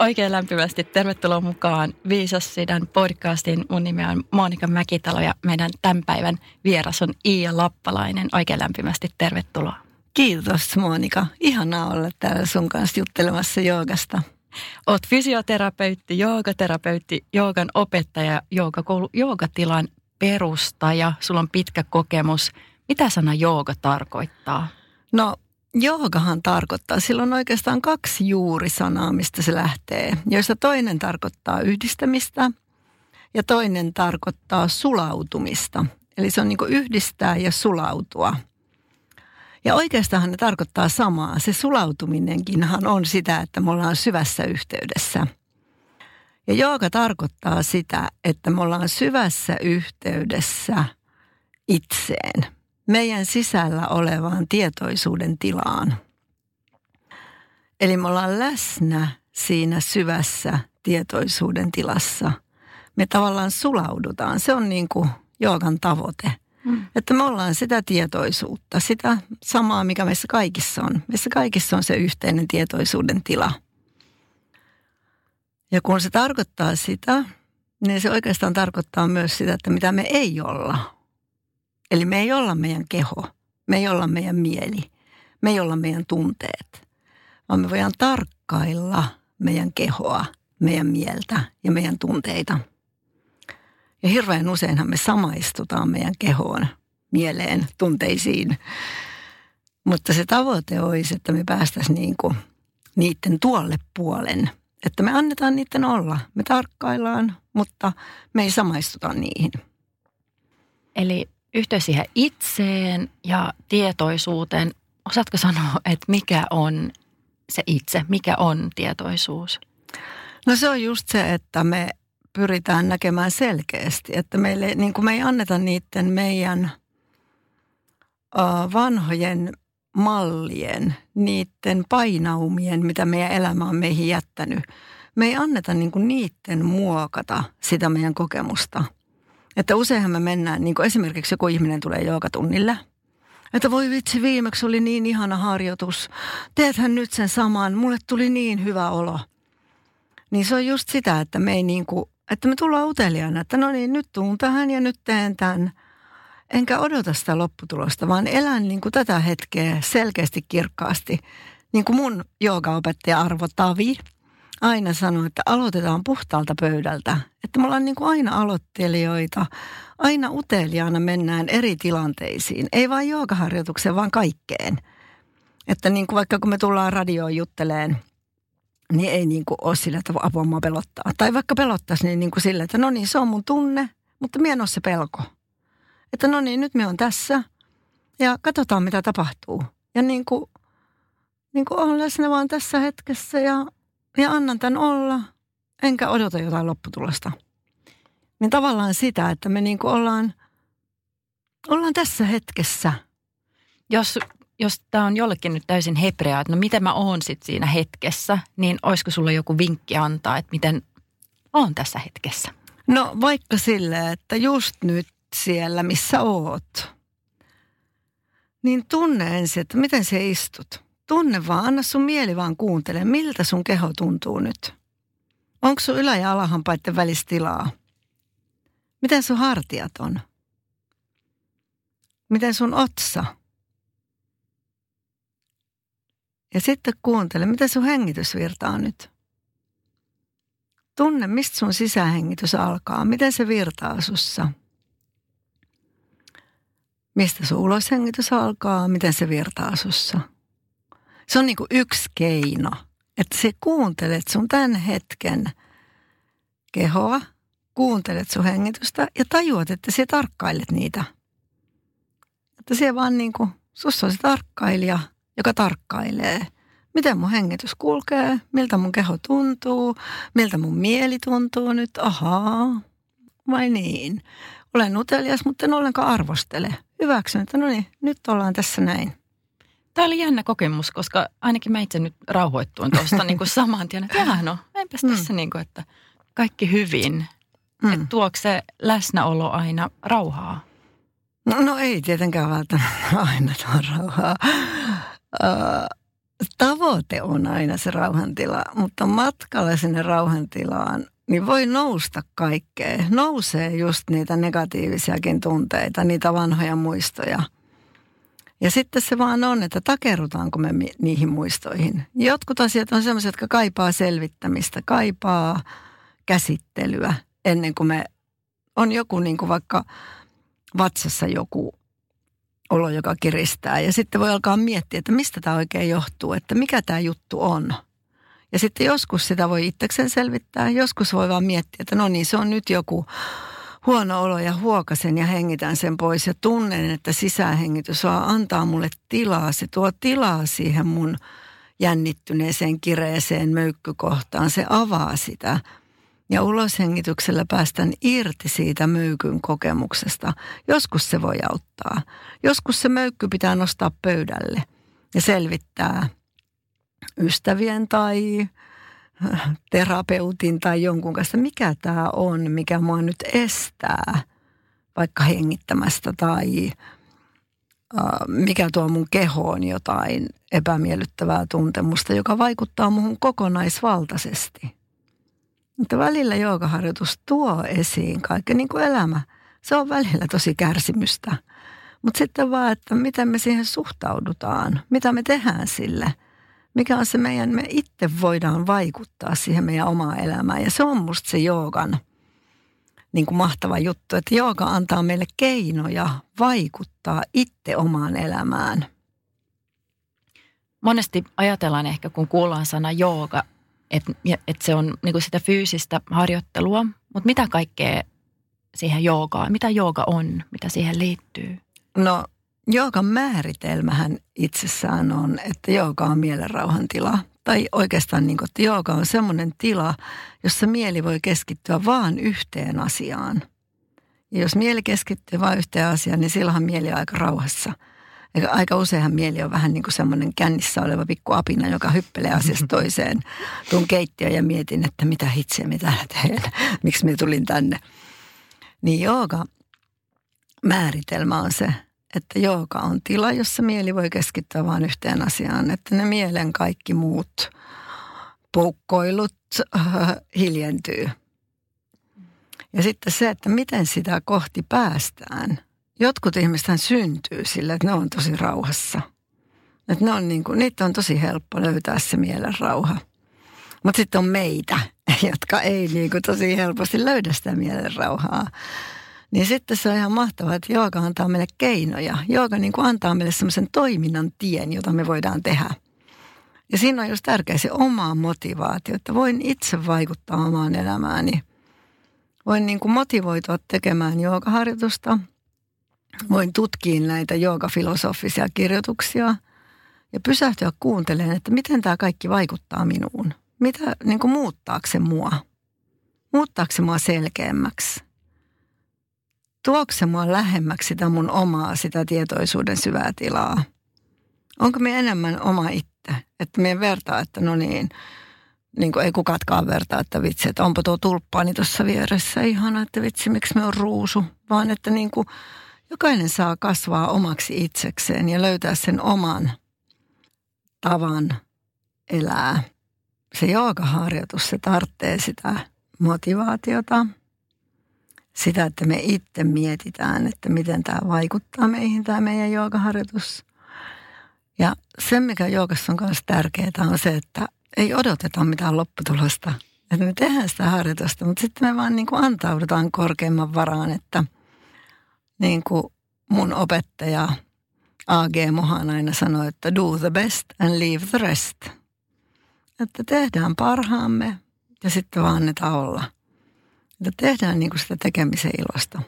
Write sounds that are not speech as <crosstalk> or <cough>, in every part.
Oikein lämpimästi tervetuloa mukaan Viisas Sidän podcastin. Mun nimi on Monika Mäkitalo ja meidän tämän päivän vieras on Iia Lappalainen. Oikein lämpimästi tervetuloa. Kiitos Monika. Ihanaa olla täällä sun kanssa juttelemassa joogasta. Oot fysioterapeutti, joogaterapeutti, joogan opettaja, joogakoulu, joogatilan perustaja. Sulla on pitkä kokemus. Mitä sana jooga tarkoittaa? No Joogahan tarkoittaa, sillä on oikeastaan kaksi juurisanaa, mistä se lähtee, joista toinen tarkoittaa yhdistämistä ja toinen tarkoittaa sulautumista. Eli se on niin yhdistää ja sulautua. Ja oikeastaan ne tarkoittaa samaa. Se sulautuminenkinhan on sitä, että me ollaan syvässä yhteydessä. Ja jooga tarkoittaa sitä, että me ollaan syvässä yhteydessä itseen – meidän sisällä olevaan tietoisuuden tilaan. Eli me ollaan läsnä siinä syvässä tietoisuuden tilassa. Me tavallaan sulaudutaan. Se on niin kuin joogan tavoite. Mm. Että me ollaan sitä tietoisuutta, sitä samaa, mikä meissä kaikissa on. Meissä kaikissa on se yhteinen tietoisuuden tila. Ja kun se tarkoittaa sitä, niin se oikeastaan tarkoittaa myös sitä, että mitä me ei olla. Eli me ei olla meidän keho, me ei olla meidän mieli, me ei olla meidän tunteet, vaan me voidaan tarkkailla meidän kehoa, meidän mieltä ja meidän tunteita. Ja hirveän useinhan me samaistutaan meidän kehoon, mieleen, tunteisiin. Mutta se tavoite olisi, että me päästäisiin niin kuin niiden tuolle puolen. Että me annetaan niiden olla. Me tarkkaillaan, mutta me ei samaistuta niihin. Eli yhteys siihen itseen ja tietoisuuteen. Osaatko sanoa, että mikä on se itse, mikä on tietoisuus? No se on just se, että me pyritään näkemään selkeästi, että meille, niin kuin me ei anneta niiden meidän vanhojen mallien, niiden painaumien, mitä meidän elämä on meihin jättänyt. Me ei anneta niin kuin niiden muokata sitä meidän kokemusta – että useinhan me mennään, niin kuin esimerkiksi joku ihminen tulee joogatunnille, että voi vitsi, viimeksi oli niin ihana harjoitus. Teethän nyt sen saman, mulle tuli niin hyvä olo. Niin se on just sitä, että me ei niin kuin, että me tullaan uteliaana, että no niin, nyt tuun tähän ja nyt teen tämän. Enkä odota sitä lopputulosta, vaan elän niin kuin tätä hetkeä selkeästi kirkkaasti. Niin kuin mun joogaopettaja Arvo Tavi – aina sanoo, että aloitetaan puhtaalta pöydältä. Että me ollaan niin kuin aina aloittelijoita, aina uteliaana mennään eri tilanteisiin. Ei vain joogaharjoitukseen, vaan kaikkeen. Että niin kuin vaikka kun me tullaan radioon jutteleen, niin ei niin kuin ole sillä, että apua mua pelottaa. Tai vaikka pelottaisi, niin, niin kuin sillä, että no niin, se on mun tunne, mutta mie en ole se pelko. Että no niin, nyt me on tässä ja katsotaan mitä tapahtuu. Ja niin kuin, niin kuin on läsnä vaan tässä hetkessä ja ja annan tämän olla, enkä odota jotain lopputulosta. Niin tavallaan sitä, että me niin kuin ollaan, ollaan tässä hetkessä. Jos, jos tämä on jollekin nyt täysin hebrea, että no miten mä oon sitten siinä hetkessä, niin olisiko sulla joku vinkki antaa, että miten oon tässä hetkessä? No vaikka sille, että just nyt siellä, missä oot, niin tunne ensin, että miten sä istut. Tunne vaan, anna sun mieli vaan kuuntele, miltä sun keho tuntuu nyt. Onko sun ylä- ja alahampaiden välissä tilaa? Miten sun hartiat on? Miten sun otsa? Ja sitten kuuntele, miten sun hengitys virtaa nyt. Tunne, mistä sun sisähengitys alkaa, miten se virtaa sussa. Mistä sun uloshengitys alkaa, miten se virtaa sussa. Se on niin kuin yksi keino, että se kuuntelet sun tämän hetken kehoa, kuuntelet sun hengitystä ja tajuat, että sä tarkkailet niitä. Että sä vaan niin kuin Sussa on se tarkkailija, joka tarkkailee. Miten mun hengitys kulkee, miltä mun keho tuntuu, miltä mun mieli tuntuu nyt. Ahaa, vai niin. Olen utelias, mutta en ollenkaan arvostele. Hyväksyn, että no niin, nyt ollaan tässä näin. Tämä oli jännä kokemus, koska ainakin mä itse nyt rauhoittuin tuosta <laughs> niin kuin saman tien, että jaa no, enpäs mm. tässä niin kuin, että kaikki hyvin. Mm. Että tuoko se läsnäolo aina rauhaa? No, no ei tietenkään välttämättä aina tuo rauhaa. Uh, tavoite on aina se rauhantila, mutta matkalla sinne rauhantilaan niin voi nousta kaikkea. Nousee just niitä negatiivisiakin tunteita, niitä vanhoja muistoja. Ja sitten se vaan on, että takerutaanko me niihin muistoihin. Jotkut asiat on sellaisia, jotka kaipaa selvittämistä, kaipaa käsittelyä ennen kuin me on joku niin kuin vaikka vatsassa joku olo, joka kiristää. Ja sitten voi alkaa miettiä, että mistä tämä oikein johtuu, että mikä tämä juttu on. Ja sitten joskus sitä voi itsekseen selvittää, joskus voi vaan miettiä, että no niin, se on nyt joku huono olo ja huokasen ja hengitän sen pois ja tunnen, että sisähengitys vaan antaa mulle tilaa. Se tuo tilaa siihen mun jännittyneeseen, kireeseen möykkykohtaan. Se avaa sitä. Ja uloshengityksellä päästään irti siitä möykyn kokemuksesta. Joskus se voi auttaa. Joskus se möykky pitää nostaa pöydälle ja selvittää ystävien tai terapeutin tai jonkun kanssa, mikä tämä on, mikä mua nyt estää vaikka hengittämästä tai mikä tuo mun kehoon jotain epämiellyttävää tuntemusta, joka vaikuttaa muuhun kokonaisvaltaisesti. Mutta välillä joogaharjoitus tuo esiin kaiken niin kuin elämä. Se on välillä tosi kärsimystä. Mutta sitten vaan, että miten me siihen suhtaudutaan, mitä me tehdään sille. Mikä on se meidän, me itse voidaan vaikuttaa siihen meidän omaan elämään. Ja se on musta se joogan niin kuin mahtava juttu, että jooga antaa meille keinoja vaikuttaa itse omaan elämään. Monesti ajatellaan ehkä, kun kuullaan sana jooga, että et se on niin kuin sitä fyysistä harjoittelua, mutta mitä kaikkea siihen joogaan, mitä jooga on, mitä siihen liittyy? No joogan määritelmähän itsessään on, että jooga on mielenrauhan tila. Tai oikeastaan niin kuin, että jooga on semmoinen tila, jossa mieli voi keskittyä vaan yhteen asiaan. Ja jos mieli keskittyy vain yhteen asiaan, niin silloin mieli on aika rauhassa – aika useinhan mieli on vähän niin kuin semmoinen kännissä oleva pikku apina, joka hyppelee asiasta <laughs> toiseen. Tuun keittiöön ja mietin, että mitä hitseä me täällä teen, <laughs> miksi me tulin tänne. Niin jooga määritelmä on se, että jooga on tila, jossa mieli voi keskittyä vain yhteen asiaan. Että ne mielen kaikki muut poukkoilut äh, hiljentyy. Ja sitten se, että miten sitä kohti päästään – jotkut ihmiset syntyy sillä, että ne on tosi rauhassa. Että ne on niin kuin, niitä on tosi helppo löytää se mielen rauha. Mutta sitten on meitä, <laughs> jotka ei niin kuin tosi helposti löydä sitä mielen rauhaa. Niin sitten se on ihan mahtavaa, että jooga antaa meille keinoja. Jooga niin kuin antaa meille semmoisen toiminnan tien, jota me voidaan tehdä. Ja siinä on just tärkeä se oma motivaatio, että voin itse vaikuttaa omaan elämääni. Voin niin kuin motivoitua tekemään joogaharjoitusta – voin tutkia näitä joogafilosofisia kirjoituksia ja pysähtyä kuuntelemaan, että miten tämä kaikki vaikuttaa minuun. Mitä, niin kuin muuttaako se mua? Muuttaako se mua selkeämmäksi? Tuokse se mua lähemmäksi sitä mun omaa, sitä tietoisuuden syvää tilaa? Onko me enemmän oma itse? Että me vertaa, että no niin, niin kuin ei kukatkaan vertaa, että vitsi, että onpa tuo tulppaani tuossa vieressä. Ihana, että vitsi, miksi me on ruusu. Vaan että niin kuin Jokainen saa kasvaa omaksi itsekseen ja löytää sen oman tavan elää. Se joogaharjoitus, se tarvitsee sitä motivaatiota, sitä, että me itse mietitään, että miten tämä vaikuttaa meihin, tämä meidän joogaharjoitus. Ja se, mikä joogassa on myös tärkeää, on se, että ei odoteta mitään lopputulosta. Että me tehdään sitä harjoitusta, mutta sitten me vaan niin kuin antaudutaan korkeimman varaan, että – niin kuin mun opettaja A.G. Mohan aina sanoi, että do the best and leave the rest. Että tehdään parhaamme ja sitten vaan annetaan olla. Että tehdään niin kuin sitä tekemisen ilosta.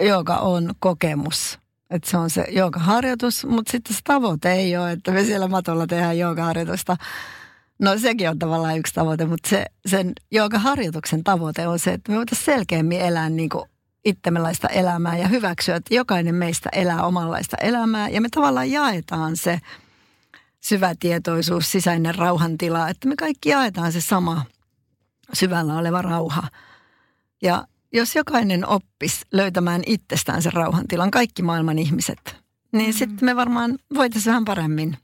Joka on kokemus. että se on se joogaharjoitus, mutta sitten se tavoite ei ole, että me siellä matolla tehdään joogaharjoitusta. No sekin on tavallaan yksi tavoite, mutta se, sen joogaharjoituksen tavoite on se, että me voitaisiin selkeämmin elää niin kuin itsemälaista elämää ja hyväksyä, että jokainen meistä elää omanlaista elämää ja me tavallaan jaetaan se syvä tietoisuus, sisäinen rauhantila, että me kaikki jaetaan se sama syvällä oleva rauha. Ja jos jokainen oppisi löytämään itsestään sen rauhantilan, kaikki maailman ihmiset, niin mm-hmm. sitten me varmaan voitaisiin vähän paremmin.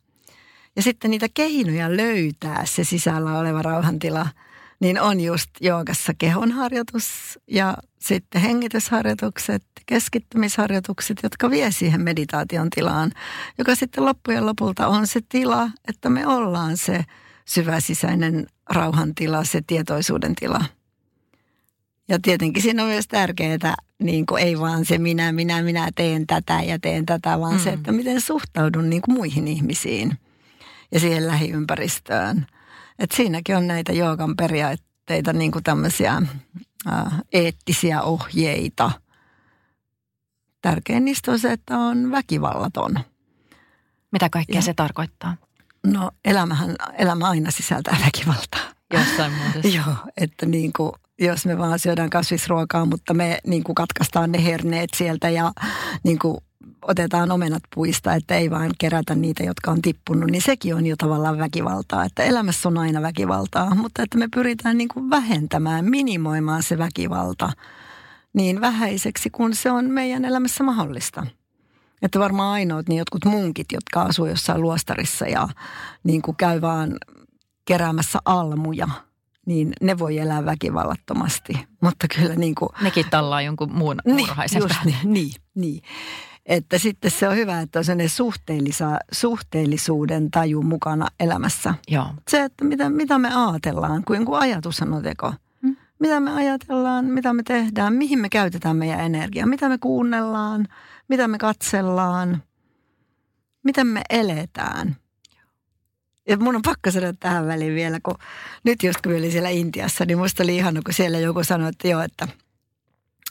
Ja sitten niitä keinoja löytää se sisällä oleva rauhantila, niin on just joogassa kehonharjoitus ja sitten hengitysharjoitukset, keskittymisharjoitukset, jotka vie siihen meditaation tilaan, joka sitten loppujen lopulta on se tila, että me ollaan se syvä sisäinen rauhantila, se tietoisuuden tila. Ja tietenkin siinä on myös tärkeää, niin kuin ei vaan se minä, minä, minä teen tätä ja teen tätä, vaan mm. se, että miten suhtaudun niin kuin muihin ihmisiin ja siihen lähiympäristöön. Et siinäkin on näitä joogan periaatteita, niin kuin tämmöisiä äh, eettisiä ohjeita. Tärkein niistä on se, että on väkivallaton. Mitä kaikkea ja, se tarkoittaa? No elämähän, elämä aina sisältää väkivaltaa. Jossain muodossa. <laughs> Joo, että niin kuin, jos me vaan syödään kasvisruokaa, mutta me niin kuin katkaistaan ne herneet sieltä ja niin kuin otetaan omenat puista, että ei vaan kerätä niitä, jotka on tippunut, niin sekin on jo tavallaan väkivaltaa. Että elämässä on aina väkivaltaa, mutta että me pyritään niin kuin vähentämään, minimoimaan se väkivalta niin vähäiseksi, kun se on meidän elämässä mahdollista. Että varmaan ainoat niin jotkut munkit, jotka asuu jossain luostarissa ja niin kuin käy vaan keräämässä almuja, niin ne voi elää väkivallattomasti. Mutta kyllä niin kuin... Nekin tallaa jonkun muun niin, just, niin, niin, niin. Että sitten se on hyvä, että on sellainen suhteellisuuden taju mukana elämässä. Joo. Se, että mitä, mitä me ajatellaan, kuin ajatus on teko. Hmm. Mitä me ajatellaan, mitä me tehdään, mihin me käytetään meidän energiaa, mitä me kuunnellaan, mitä me katsellaan, miten me eletään. Ja mun on pakko sanoa tähän väliin vielä, kun nyt just kun olin siellä Intiassa, niin musta oli ihana, kun siellä joku sanoi, että joo, että,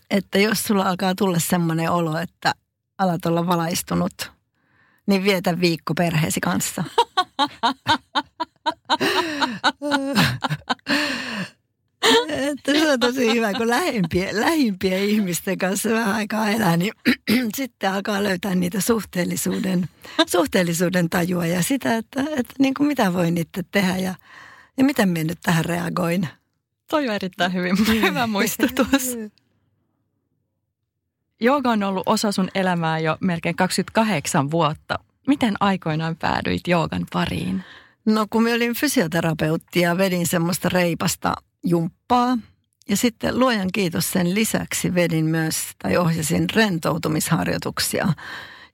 että jos sulla alkaa tulla semmoinen olo, että alat olla valaistunut, niin vietä viikko perheesi kanssa. <laughs> <laughs> että se on tosi hyvä, kun lähimpien, lähimpien ihmisten kanssa vähän aikaa elää, niin <clears throat> sitten alkaa löytää niitä suhteellisuuden, suhteellisuuden tajua ja sitä, että, että niin kuin mitä voi niitä tehdä ja, ja miten minä nyt tähän reagoin. Toi on erittäin hyvin, <laughs> hyvä muistutus. <laughs> Jooga on ollut osa sun elämää jo melkein 28 vuotta. Miten aikoinaan päädyit joogan pariin? No kun mä olin fysioterapeutti ja vedin semmoista reipasta jumppaa. Ja sitten luojan kiitos sen lisäksi vedin myös tai ohjasin rentoutumisharjoituksia.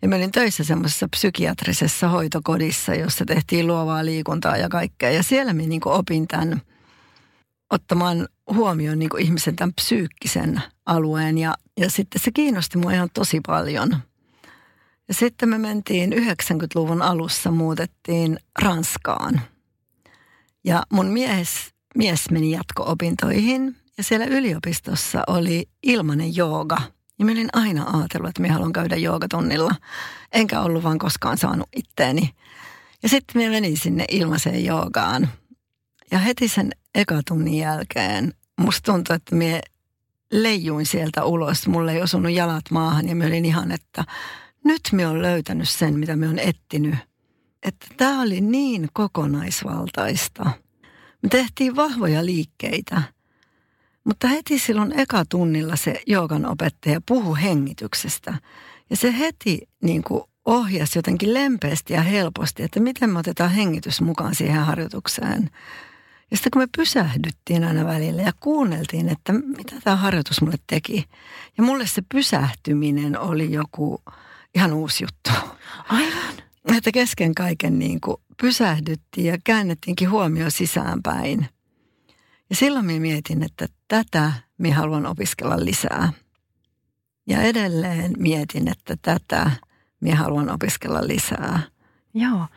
Ja mä olin töissä semmoisessa psykiatrisessa hoitokodissa, jossa tehtiin luovaa liikuntaa ja kaikkea. Ja siellä mä niin opin tämän ottamaan huomioon niin ihmisen tämän psyykkisen alueen. Ja, ja sitten se kiinnosti mua ihan tosi paljon. Ja sitten me mentiin 90-luvun alussa, muutettiin Ranskaan. Ja mun mies mies meni jatko-opintoihin ja siellä yliopistossa oli ilmainen jooga. Ja mä olin aina ajatellut, että minä haluan käydä joogatunnilla. Enkä ollut vaan koskaan saanut itteeni. Ja sitten minä menin sinne ilmaiseen joogaan. Ja heti sen ekatunnin jälkeen musta tuntui, että minä leijuin sieltä ulos. Mulle ei osunut jalat maahan ja mä olin ihan, että nyt minä olen löytänyt sen, mitä minä olen etsinyt. Että tämä oli niin kokonaisvaltaista – me tehtiin vahvoja liikkeitä, mutta heti silloin eka tunnilla se joogan opettaja puhui hengityksestä. Ja se heti niin kuin ohjasi jotenkin lempeästi ja helposti, että miten me otetaan hengitys mukaan siihen harjoitukseen. Ja sitten kun me pysähdyttiin aina välillä ja kuunneltiin, että mitä tämä harjoitus mulle teki. Ja mulle se pysähtyminen oli joku ihan uusi juttu. Aivan. Että kesken kaiken niin kuin pysähdyttiin ja käännettiinkin huomio sisäänpäin. Ja silloin minä mietin, että tätä minä haluan opiskella lisää. Ja edelleen mietin, että tätä minä haluan opiskella lisää. Joo.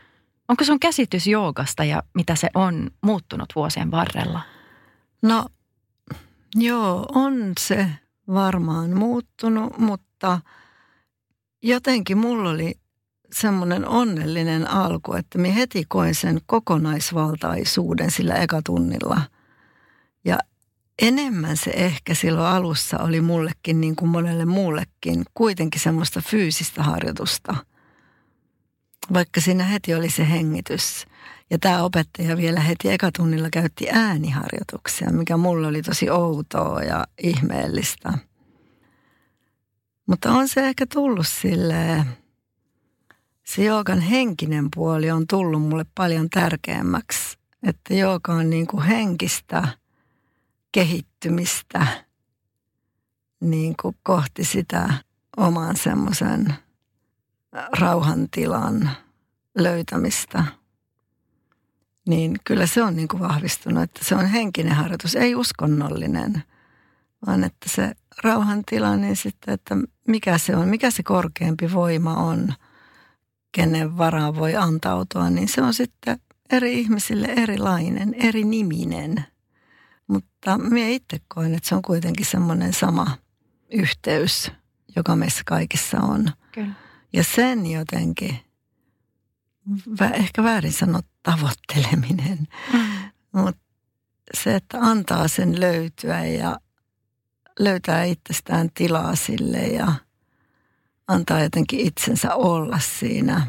Onko sun käsitys joogasta ja mitä se on muuttunut vuosien varrella? No joo, on se varmaan muuttunut, mutta jotenkin mulla oli semmoinen onnellinen alku, että minä heti koin sen kokonaisvaltaisuuden sillä ekatunnilla. Ja enemmän se ehkä silloin alussa oli mullekin niin kuin monelle muullekin kuitenkin semmoista fyysistä harjoitusta. Vaikka siinä heti oli se hengitys. Ja tämä opettaja vielä heti ekatunnilla käytti ääniharjoituksia, mikä mulle oli tosi outoa ja ihmeellistä. Mutta on se ehkä tullut silleen, se joogan henkinen puoli on tullut mulle paljon tärkeämmäksi. Että jooga on niin kuin henkistä kehittymistä niin kuin kohti sitä oman semmoisen rauhantilan löytämistä. Niin kyllä se on niin kuin vahvistunut, että se on henkinen harjoitus, ei uskonnollinen, vaan että se rauhantila, niin sitten, että mikä se on, mikä se korkeampi voima on – kenen varaan voi antautua, niin se on sitten eri ihmisille erilainen, eri niminen. Mutta minä itse koen, että se on kuitenkin semmoinen sama yhteys, joka meissä kaikissa on. Kyllä. Ja sen jotenkin, ehkä väärin sanoa tavoitteleminen, mm. mutta se, että antaa sen löytyä ja löytää itsestään tilaa sille ja – antaa jotenkin itsensä olla siinä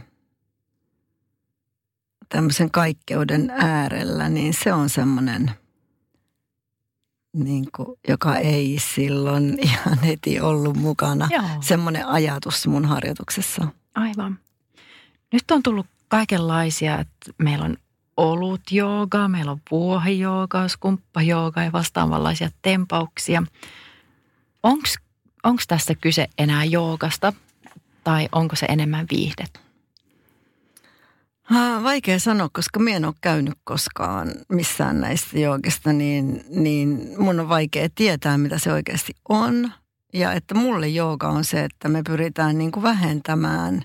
tämmöisen kaikkeuden äärellä, niin se on semmoinen, niin kuin, joka ei silloin <laughs> ihan heti ollut mukana. Joo. Semmoinen ajatus mun harjoituksessa. Aivan. Nyt on tullut kaikenlaisia, että meillä on olut jooga, meillä on vuohijooga, skumppajooga ja vastaavanlaisia tempauksia. Onko tässä kyse enää joogasta tai onko se enemmän viihdet? Ha, vaikea sanoa, koska minä en ole käynyt koskaan missään näistä joogista, niin, niin mun on vaikea tietää, mitä se oikeasti on. Ja että mulle jooga on se, että me pyritään niin kuin vähentämään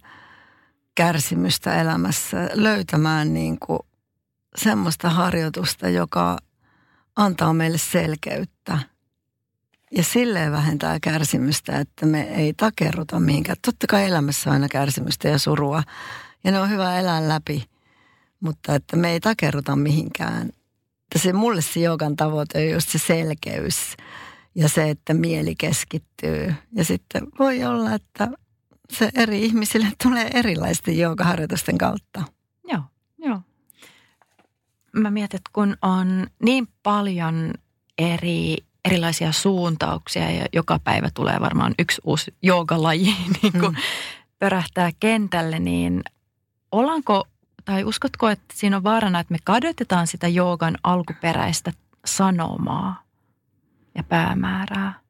kärsimystä elämässä, löytämään niin kuin semmoista harjoitusta, joka antaa meille selkeyttä – ja silleen vähentää kärsimystä, että me ei takerruta mihinkään. Totta kai elämässä on aina kärsimystä ja surua. Ja ne on hyvä elää läpi. Mutta että me ei takerruta mihinkään. Että se, mulle se joogan tavoite on just se selkeys ja se, että mieli keskittyy. Ja sitten voi olla, että se eri ihmisille tulee erilaisten joogaharjoitusten kautta. Joo, joo. Mä mietin, että kun on niin paljon eri erilaisia suuntauksia ja joka päivä tulee varmaan yksi uusi joogalaji <laughs> niin kuin mm. pörähtää kentälle, niin ollaanko tai uskotko, että siinä on vaarana, että me kadotetaan sitä joogan alkuperäistä sanomaa ja päämäärää?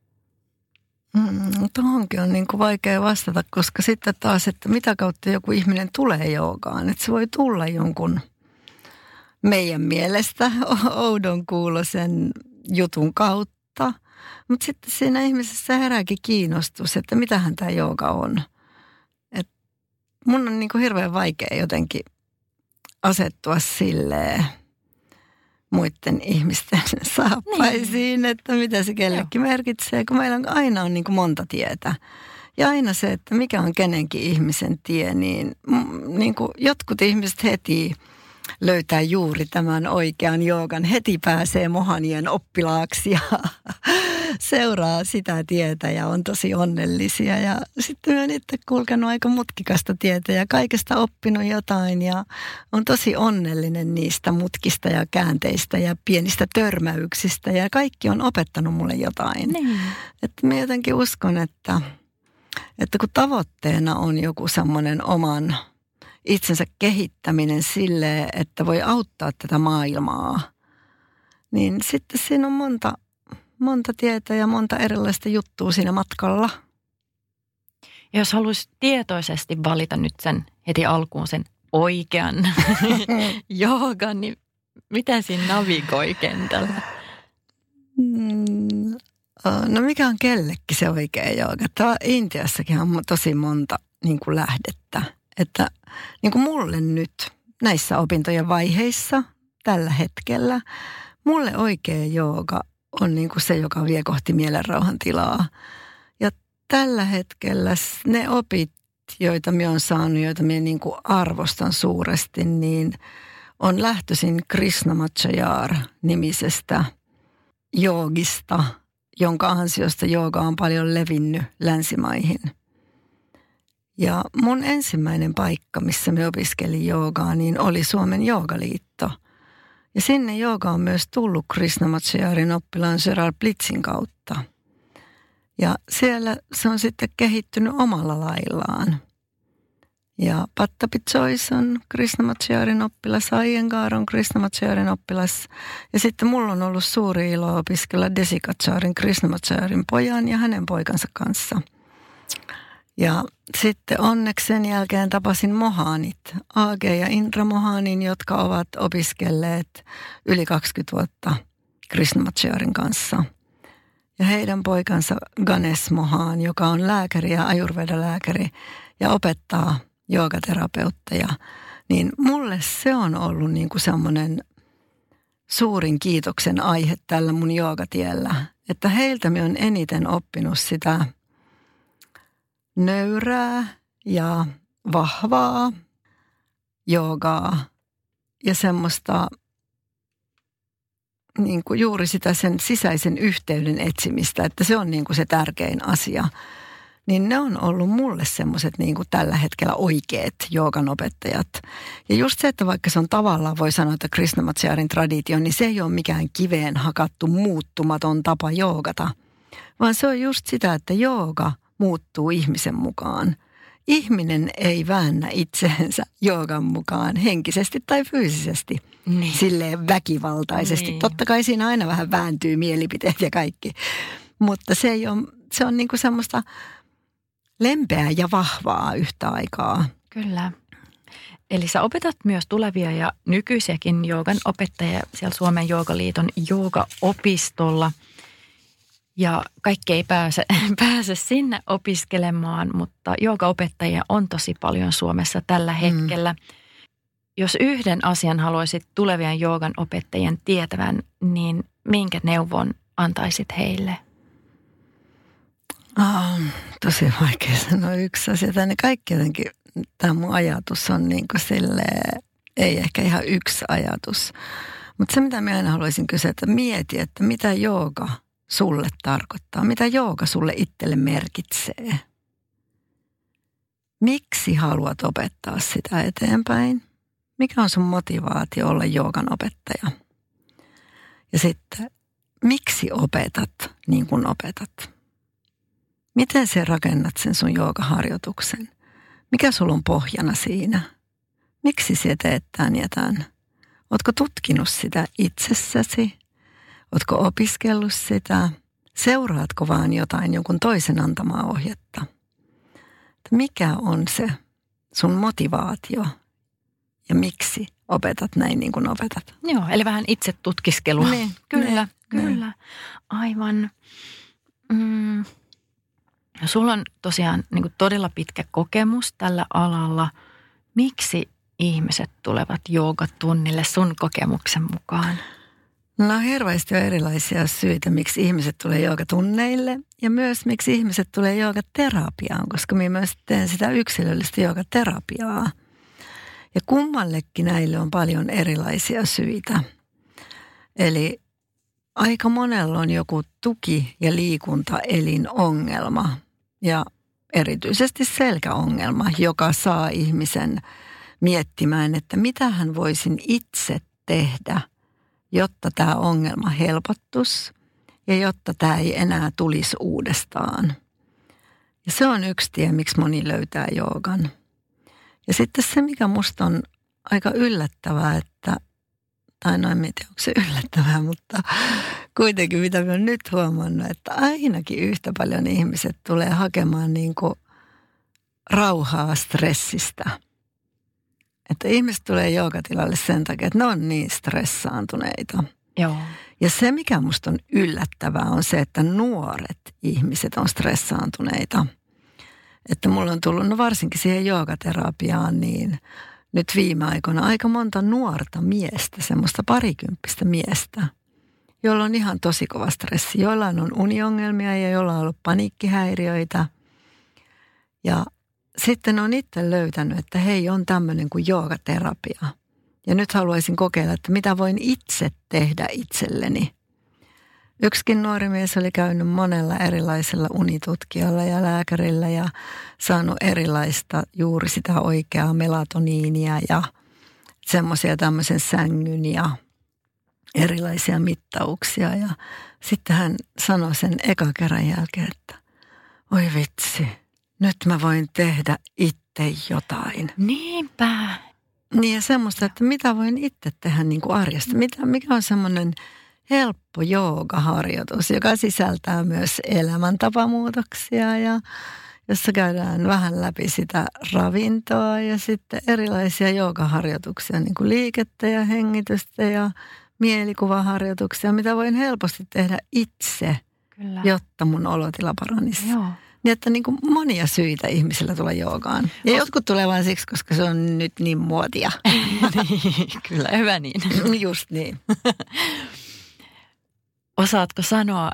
Mm, tuohonkin on niin kuin vaikea vastata, koska sitten taas, että mitä kautta joku ihminen tulee joogaan. Että se voi tulla jonkun meidän mielestä <laughs> oudon kuulosen jutun kautta mutta, mutta sitten siinä ihmisessä herääkin kiinnostus, että mitähän tämä jooga on. Et mun on niin kuin hirveän vaikea jotenkin asettua silleen muiden ihmisten <laughs> saappaisiin, niin. että mitä se kellekin Joo. merkitsee, kun meillä on, aina on niin kuin monta tietä. Ja aina se, että mikä on kenenkin ihmisen tie, niin, niin kuin jotkut ihmiset heti – löytää juuri tämän oikean joogan. Heti pääsee mohanien oppilaaksi ja <laughs> seuraa sitä tietä ja on tosi onnellisia. Ja sitten olen itse kulkenut aika mutkikasta tietä ja kaikesta oppinut jotain ja on tosi onnellinen niistä mutkista ja käänteistä ja pienistä törmäyksistä ja kaikki on opettanut mulle jotain. Niin. Että mä jotenkin uskon, että, että kun tavoitteena on joku semmoinen oman – itsensä kehittäminen sille, että voi auttaa tätä maailmaa, niin sitten siinä on monta, monta tietä ja monta erilaista juttua siinä matkalla. Ja jos haluaisi tietoisesti valita nyt sen heti alkuun sen oikean <laughs> joogan, niin miten siinä navigoi kentällä? Mm, no mikä on kellekin se oikea jooga? Tämä Intiassakin on tosi monta niin kuin lähdettä. Että niin kuin mulle nyt näissä opintojen vaiheissa tällä hetkellä, mulle oikea jooga on niin kuin se, joka vie kohti mielenrauhan tilaa. Ja tällä hetkellä ne opit, joita minä olen saanut, joita minä niin kuin arvostan suuresti, niin on lähtöisin Krishnamacharya nimisestä joogista, jonka ansiosta jooga on paljon levinnyt länsimaihin. Ja mun ensimmäinen paikka, missä me opiskelin joogaa, niin oli Suomen joogaliitto. Ja sinne jooga on myös tullut Krishnamacharyarin oppilaan Gerard Blitzin kautta – ja siellä se on sitten kehittynyt omalla laillaan. Ja Pattapitsois on Krishnamacharin oppilas, Aiengaar on Krishnamacharin oppilas. Ja sitten mulla on ollut suuri ilo opiskella Desikacharin Krishnamacharin pojan ja hänen poikansa kanssa. Ja sitten onneksi sen jälkeen tapasin Mohanit, AG ja Indra Mohanin, jotka ovat opiskelleet yli 20 vuotta Krishnamacharin kanssa – ja heidän poikansa Ganes Mohan, joka on lääkäri ja ajurvedalääkäri ja opettaa joogaterapeutteja, niin mulle se on ollut niin kuin semmoinen suurin kiitoksen aihe tällä mun joogatiellä, että heiltä me on eniten oppinut sitä nöyrää ja vahvaa joogaa ja semmoista niin kuin juuri sitä sen sisäisen yhteyden etsimistä, että se on niin kuin se tärkein asia. Niin ne on ollut mulle semmoiset niin kuin tällä hetkellä oikeat joogan opettajat. Ja just se, että vaikka se on tavallaan, voi sanoa, että Krishnamacharin traditio, niin se ei ole mikään kiveen hakattu muuttumaton tapa joogata. Vaan se on just sitä, että jooga muuttuu ihmisen mukaan – ihminen ei väännä itseensä joogan mukaan henkisesti tai fyysisesti niin. silleen väkivaltaisesti. Niin. Totta kai siinä aina vähän vääntyy mielipiteet ja kaikki, mutta se, ei ole, se on niinku semmoista lempeää ja vahvaa yhtä aikaa. Kyllä. Eli sä opetat myös tulevia ja nykyisiäkin joogan opettajia siellä Suomen joogaliiton joogaopistolla – ja kaikki ei pääse, <laughs> pääse sinne opiskelemaan, mutta joogaopettajia on tosi paljon Suomessa tällä mm. hetkellä. Mm. Jos yhden asian haluaisit tulevien joogan opettajien tietävän, niin minkä neuvon antaisit heille? Oh, tosi vaikea <laughs> sanoa yksi asia. Tänne kaikki jotenkin, tämä mun ajatus on niin kuin sille, ei ehkä ihan yksi ajatus. Mutta se, mitä minä aina haluaisin kysyä, että mieti, että mitä jooga – sulle tarkoittaa? Mitä jooga sulle itselle merkitsee? Miksi haluat opettaa sitä eteenpäin? Mikä on sun motivaatio olla joogan opettaja? Ja sitten, miksi opetat niin kuin opetat? Miten sä rakennat sen sun joogaharjoituksen? Mikä sulla on pohjana siinä? Miksi sä teet tämän ja tämän? Ootko tutkinut sitä itsessäsi? Oletko opiskellut sitä? Seuraatko vaan jotain jonkun toisen antamaa ohjetta? Mikä on se sun motivaatio ja miksi opetat näin niin kuin opetat? Joo, eli vähän itse tutkiskelua. <laughs> Niin, kyllä, niin, kyllä. Niin. Aivan. Mm. Sulla on tosiaan niin kuin todella pitkä kokemus tällä alalla. Miksi ihmiset tulevat joogatunnille sun kokemuksen mukaan? No hirveästi on erilaisia syitä, miksi ihmiset tulee joogatunneille ja myös miksi ihmiset tulee joogaterapiaan, koska minä myös teen sitä yksilöllistä joogaterapiaa. Ja kummallekin näille on paljon erilaisia syitä. Eli aika monella on joku tuki- ja liikuntaelinongelma ja erityisesti selkäongelma, joka saa ihmisen miettimään, että mitä hän voisin itse tehdä – jotta tämä ongelma helpottus ja jotta tämä ei enää tulisi uudestaan. Ja se on yksi tie, miksi moni löytää joogan. Ja sitten se, mikä musta on aika yllättävää, että, tai no en tiedä, onko se yllättävää, mutta kuitenkin mitä olen nyt huomannut, että ainakin yhtä paljon ihmiset tulee hakemaan niin kuin rauhaa stressistä – että ihmiset tulee joogatilalle sen takia, että ne on niin stressaantuneita. Joo. Ja se, mikä musta on yllättävää, on se, että nuoret ihmiset on stressaantuneita. Että mulla on tullut, no varsinkin siihen joogaterapiaan, niin nyt viime aikoina aika monta nuorta miestä, semmoista parikymppistä miestä, jolla on ihan tosi kova stressi. Joilla on uniongelmia ja joilla on ollut paniikkihäiriöitä. Ja sitten on itse löytänyt, että hei, on tämmöinen kuin joogaterapia. Ja nyt haluaisin kokeilla, että mitä voin itse tehdä itselleni. Yksikin nuori mies oli käynyt monella erilaisella unitutkijalla ja lääkärillä ja saanut erilaista juuri sitä oikeaa melatoniinia ja semmoisia tämmöisen sängyn ja erilaisia mittauksia. Ja sitten hän sanoi sen eka kerran jälkeen, että oi vitsi, nyt mä voin tehdä itse jotain. Niinpä. Niin ja semmoista, että mitä voin itse tehdä niin kuin arjesta. Mitä, mikä on semmoinen helppo joogaharjoitus, joka sisältää myös elämäntapamuutoksia ja jossa käydään vähän läpi sitä ravintoa ja sitten erilaisia joogaharjoituksia, niin kuin liikettä ja hengitystä ja mielikuvaharjoituksia, mitä voin helposti tehdä itse, Kyllä. jotta mun olotila paranisi. Joo. Niin että niin kuin monia syitä ihmisillä tulee joogaan. Ja jotkut tulee vain siksi, koska se on nyt niin muotia. <laughs> niin, kyllä, hyvä niin. <laughs> Just niin. Osaatko sanoa,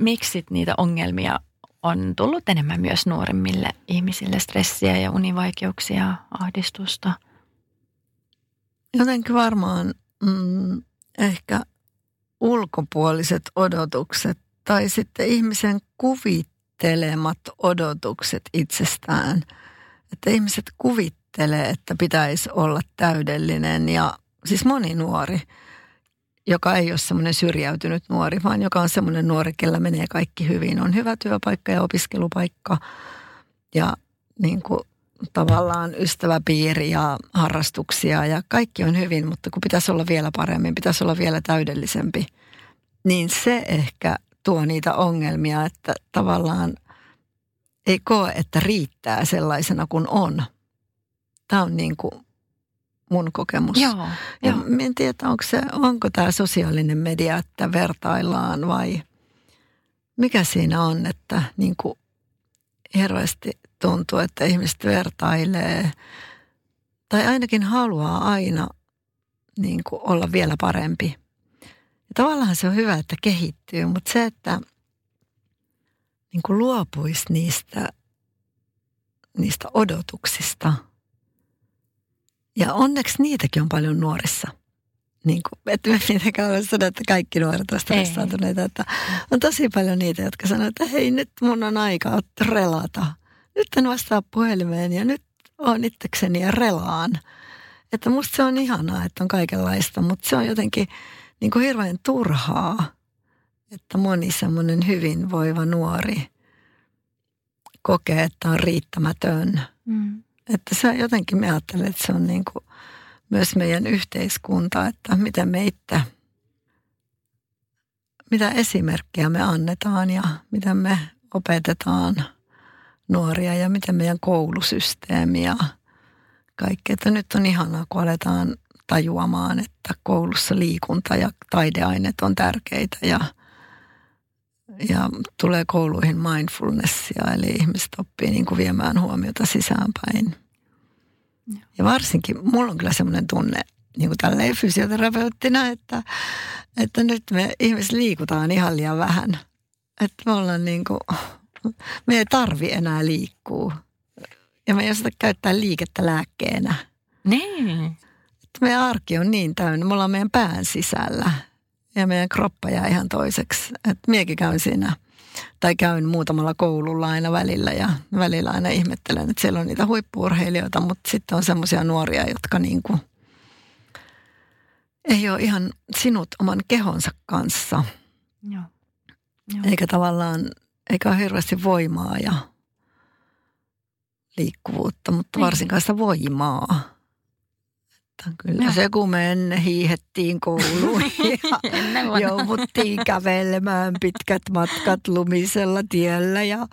miksi niitä ongelmia on tullut enemmän myös nuoremmille ihmisille, stressiä ja univaikeuksia, ahdistusta? Jotenkin varmaan mm, ehkä ulkopuoliset odotukset tai sitten ihmisen kuvittelemat odotukset itsestään. Että ihmiset kuvittelee, että pitäisi olla täydellinen ja siis moni nuori, joka ei ole semmoinen syrjäytynyt nuori, vaan joka on semmoinen nuori, kellä menee kaikki hyvin. On hyvä työpaikka ja opiskelupaikka ja niin kuin tavallaan ystäväpiiri ja harrastuksia ja kaikki on hyvin, mutta kun pitäisi olla vielä paremmin, pitäisi olla vielä täydellisempi, niin se ehkä tuo niitä ongelmia, että tavallaan ei koe, että riittää sellaisena kuin on. Tämä on niin kuin mun kokemus. Joo, ja joo. en tiedä, onko, se, onko tämä sosiaalinen media, että vertaillaan vai mikä siinä on, että niin kuin hirveästi tuntuu, että ihmiset vertailee tai ainakin haluaa aina niin kuin olla vielä parempi. Tavallaan se on hyvä, että kehittyy, mutta se, että niin kuin luopuisi niistä, niistä odotuksista. Ja onneksi niitäkin on paljon nuorissa. Niin kuin, että me mitenkään ole sanoa, että kaikki nuoret ovat stressaantuneita. Että on tosi paljon niitä, jotka sanoo, että hei nyt mun on aika relata – nyt en vastaa puhelimeen ja nyt on itsekseni ja relaan. Että musta se on ihanaa, että on kaikenlaista, mutta se on jotenkin niin kuin hirveän turhaa, että moni semmoinen hyvinvoiva nuori kokee, että on riittämätön. Mm. Että se jotenkin me ajattelen, että se on niin kuin myös meidän yhteiskunta, että miten me itse, mitä esimerkkiä me annetaan ja miten me opetetaan – nuoria ja miten meidän koulusysteemi ja kaikki. Että nyt on ihanaa, kun aletaan tajuamaan, että koulussa liikunta ja taideaineet on tärkeitä ja, ja tulee kouluihin mindfulnessia, eli ihmiset oppii niin kuin viemään huomiota sisäänpäin. Ja varsinkin, mulla on kyllä semmoinen tunne, niin kuin tälleen fysioterapeuttina, että, että nyt me ihmiset liikutaan ihan liian vähän. Että me ollaan niin kuin, me ei tarvi enää liikkua. Ja me ei osata käyttää liikettä lääkkeenä. Niin. Meidän arki on niin täynnä. Me ollaan meidän pään sisällä. Ja meidän kroppa jää ihan toiseksi. Että miekin käyn siinä tai käyn muutamalla koululla aina välillä ja välillä aina ihmettelen, että siellä on niitä huippuurheilijoita, mutta sitten on semmoisia nuoria, jotka niin kuin ei ole ihan sinut oman kehonsa kanssa. Joo. Joo. Eikä tavallaan eikä ole hirveästi voimaa ja liikkuvuutta, mutta niin. varsinkaan sitä voimaa. Että kyllä ja. se, kun me ennen hiihettiin kouluun <laughs> ja jouduttiin kävelemään pitkät matkat lumisella tiellä ja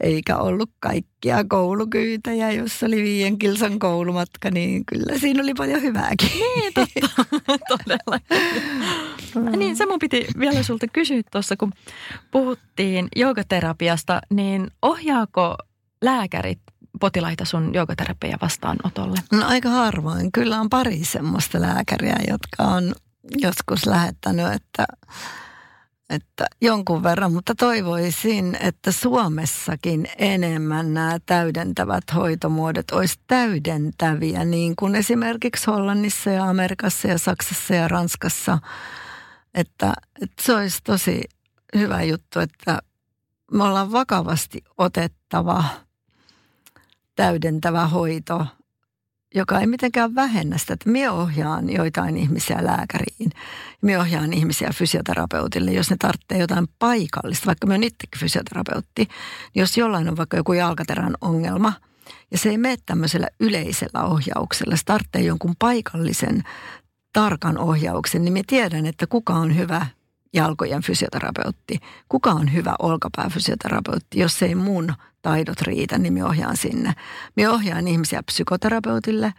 eikä ollut kaikkia koulukyytäjä, jos oli viien kilsan koulumatka, niin kyllä siinä oli paljon hyvääkin. Niin, totta. <laughs> Todella. Mm. Niin, se mun piti vielä sulta kysyä tuossa, kun puhuttiin joogaterapiasta, niin ohjaako lääkärit potilaita sun joogaterapia vastaanotolle? No aika harvoin. Kyllä on pari semmoista lääkäriä, jotka on joskus lähettänyt, että, että jonkun verran, mutta toivoisin, että Suomessakin enemmän nämä täydentävät hoitomuodot olisi täydentäviä, niin kuin esimerkiksi Hollannissa ja Amerikassa ja Saksassa ja Ranskassa. Että, että se olisi tosi hyvä juttu, että me ollaan vakavasti otettava täydentävä hoito joka ei mitenkään vähennä sitä, että minä ohjaan joitain ihmisiä lääkäriin. Minä ohjaan ihmisiä fysioterapeutille, jos ne tarvitsee jotain paikallista, vaikka minä olen itsekin fysioterapeutti. Niin jos jollain on vaikka joku jalkaterän ongelma, ja se ei mene tämmöisellä yleisellä ohjauksella, se tarvitsee jonkun paikallisen tarkan ohjauksen, niin minä tiedän, että kuka on hyvä jalkojen fysioterapeutti, kuka on hyvä olkapääfysioterapeutti, jos ei mun taidot riitä, niin minä ohjaan sinne. Minä ohjaan ihmisiä psykoterapeutille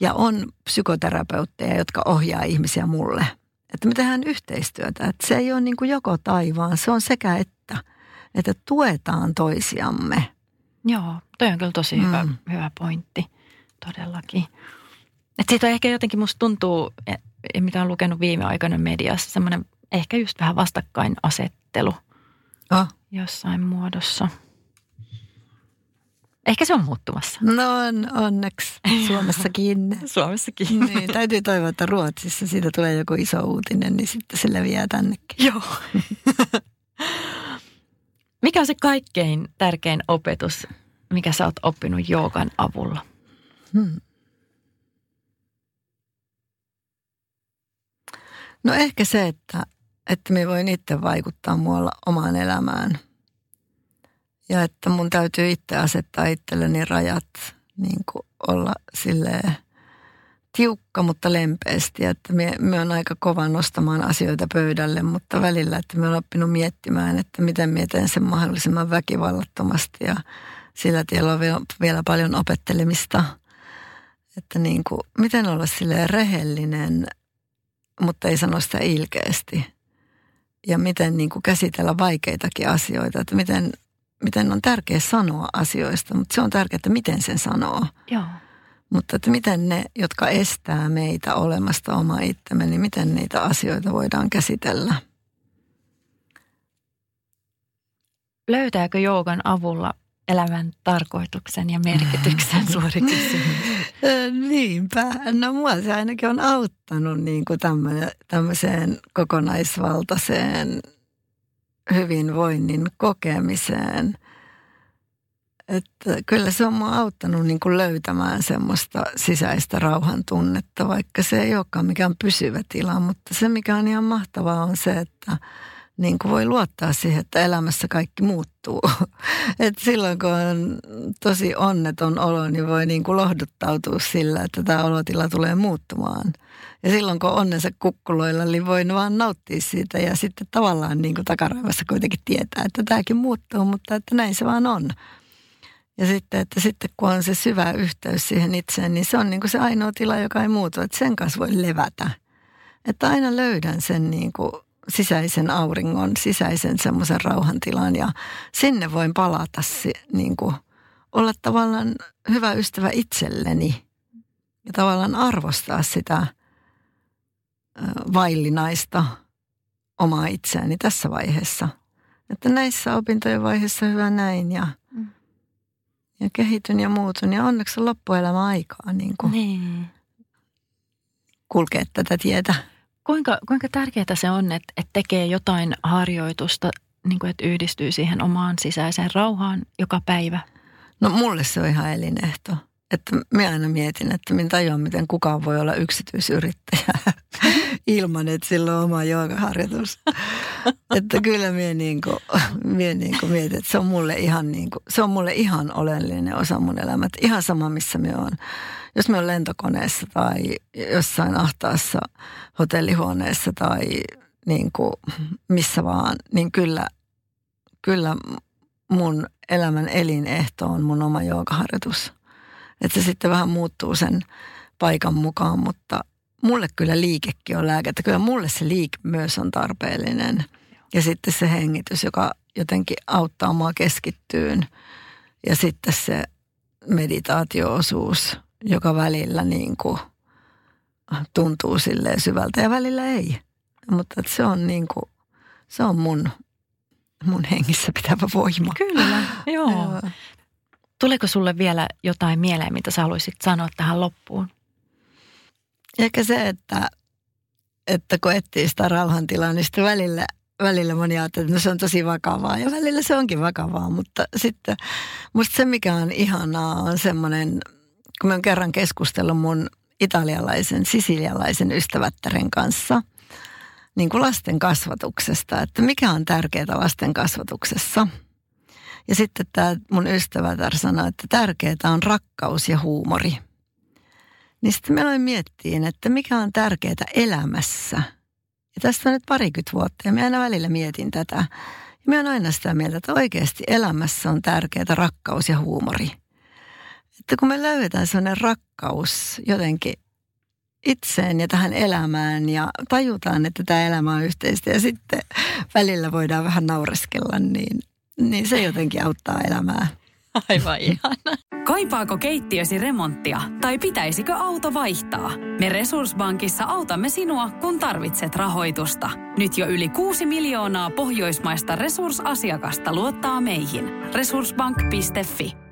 ja on psykoterapeutteja, jotka ohjaa ihmisiä mulle. Että me tehdään yhteistyötä. Että se ei ole niin kuin joko taivaan, se on sekä että. Että tuetaan toisiamme. Joo, toi on kyllä tosi mm. hyvä, hyvä pointti todellakin. Että siitä on ehkä jotenkin musta tuntuu, mitä on lukenut viime aikoina mediassa, semmoinen ehkä just vähän vastakkainasettelu oh. jossain muodossa. Ehkä se on muuttumassa. No on, onneksi. Suomessakin. <laughs> Suomessakin. Niin, täytyy toivoa, että Ruotsissa siitä tulee joku iso uutinen, niin sitten se leviää tännekin. Joo. <laughs> mikä on se kaikkein tärkein opetus, mikä sä oot oppinut joogan avulla? Hmm. No ehkä se, että, että me voin itse vaikuttaa muualla omaan elämään – ja että mun täytyy itse asettaa itselleni rajat, niin kuin olla silleen tiukka, mutta lempeästi. Että me, me on aika kova nostamaan asioita pöydälle, mutta välillä, että me on oppinut miettimään, että miten mietin sen mahdollisimman väkivallattomasti ja sillä tiellä on vielä, paljon opettelemista. Että niin kuin, miten olla silleen rehellinen, mutta ei sano sitä ilkeästi. Ja miten niin kuin käsitellä vaikeitakin asioita, että miten miten on tärkeä sanoa asioista, mutta se on tärkeää, että miten sen sanoo. Joo. Mutta että miten ne, jotka estää meitä olemasta oma itsemme, niin miten niitä asioita voidaan käsitellä. Löytääkö joogan avulla elämän tarkoituksen ja merkityksen <laughs> suorituksen? Niinpä. No mua se ainakin on auttanut niin kuin tämmöiseen kokonaisvaltaiseen hyvinvoinnin kokemiseen. Että kyllä se on mua auttanut niin kuin löytämään semmoista sisäistä rauhan tunnetta, vaikka se ei olekaan mikään pysyvä tila. Mutta se, mikä on ihan mahtavaa, on se, että niin kuin voi luottaa siihen, että elämässä kaikki muuttuu. <laughs> Et silloin kun on tosi onneton olo, niin voi niin kuin lohduttautua sillä, että tämä olotila tulee muuttumaan – ja silloin kun onnensa kukkuloilla, niin voi vaan nauttia siitä ja sitten tavallaan niin kuin takaraivassa kuitenkin tietää, että tämäkin muuttuu, mutta että näin se vaan on. Ja sitten, että sitten kun on se syvä yhteys siihen itseen, niin se on niin kuin se ainoa tila, joka ei muutu, että sen kanssa voi levätä. Että aina löydän sen niin kuin sisäisen auringon, sisäisen semmoisen rauhantilan ja sinne voin palata, niin kuin, olla tavallaan hyvä ystävä itselleni ja tavallaan arvostaa sitä – vaillinaista omaa itseäni tässä vaiheessa. Että näissä opintojen vaiheessa hyvä näin ja, mm. ja kehityn ja muutun. Ja onneksi on loppuelämä aikaa niin kuin niin. kulkea tätä tietä. Kuinka, kuinka tärkeää se on, että, että tekee jotain harjoitusta, niin kuin, että yhdistyy siihen omaan sisäiseen rauhaan joka päivä? No mulle se on ihan elinehto. Että minä aina mietin, että minä tajuan, miten kukaan voi olla yksityisyrittäjä <laughs> ilman, että sillä on oma joogaharjoitus. <laughs> että kyllä minä niin kuin, minä niin kuin mietin, että se on mulle ihan, niin kuin, se on mulle ihan oleellinen osa mun elämää. Ihan sama, missä me on. Jos me on lentokoneessa tai jossain ahtaassa hotellihuoneessa tai niin kuin missä vaan, niin kyllä, kyllä mun elämän elinehto on mun oma joogaharjoitus. Että se sitten vähän muuttuu sen paikan mukaan, mutta mulle kyllä liikekin on lääke. Että kyllä mulle se liike myös on tarpeellinen. Ja sitten se hengitys, joka jotenkin auttaa mua keskittyyn. Ja sitten se meditaatioosuus, joka välillä niin kuin tuntuu silleen syvältä ja välillä ei. Mutta se on niin kuin, Se on mun, mun hengissä pitävä voima. Kyllä, <laughs> joo. Tuleeko sulle vielä jotain mieleen, mitä sä haluaisit sanoa tähän loppuun? Ehkä se, että, että kun etsii sitä rauhantilaa, niin sitten välillä, välillä moni ajattelee, että no se on tosi vakavaa. Ja välillä se onkin vakavaa, mutta sitten musta se, mikä on ihanaa, on semmoinen, kun mä oon kerran keskustellut mun italialaisen, sisilialaisen ystävättären kanssa – niin kuin lasten kasvatuksesta, että mikä on tärkeää lasten kasvatuksessa. Ja sitten tämä mun ystävätär sanoi, että tärkeää on rakkaus ja huumori. Niin sitten me aloin miettiin, että mikä on tärkeää elämässä. Ja tästä on nyt parikymmentä vuotta ja mä aina välillä mietin tätä. Ja mä oon aina sitä mieltä, että oikeasti elämässä on tärkeää rakkaus ja huumori. Että kun me löydetään sellainen rakkaus jotenkin itseen ja tähän elämään ja tajutaan, että tämä elämä on yhteistä ja sitten välillä voidaan vähän naureskella, niin, niin se jotenkin auttaa elämää. <laughs> Aivan ihana. Kaipaako keittiösi remonttia tai pitäisikö auto vaihtaa? Me Resurssbankissa autamme sinua, kun tarvitset rahoitusta. Nyt jo yli 6 miljoonaa pohjoismaista resursasiakasta luottaa meihin. Resurssbank.fi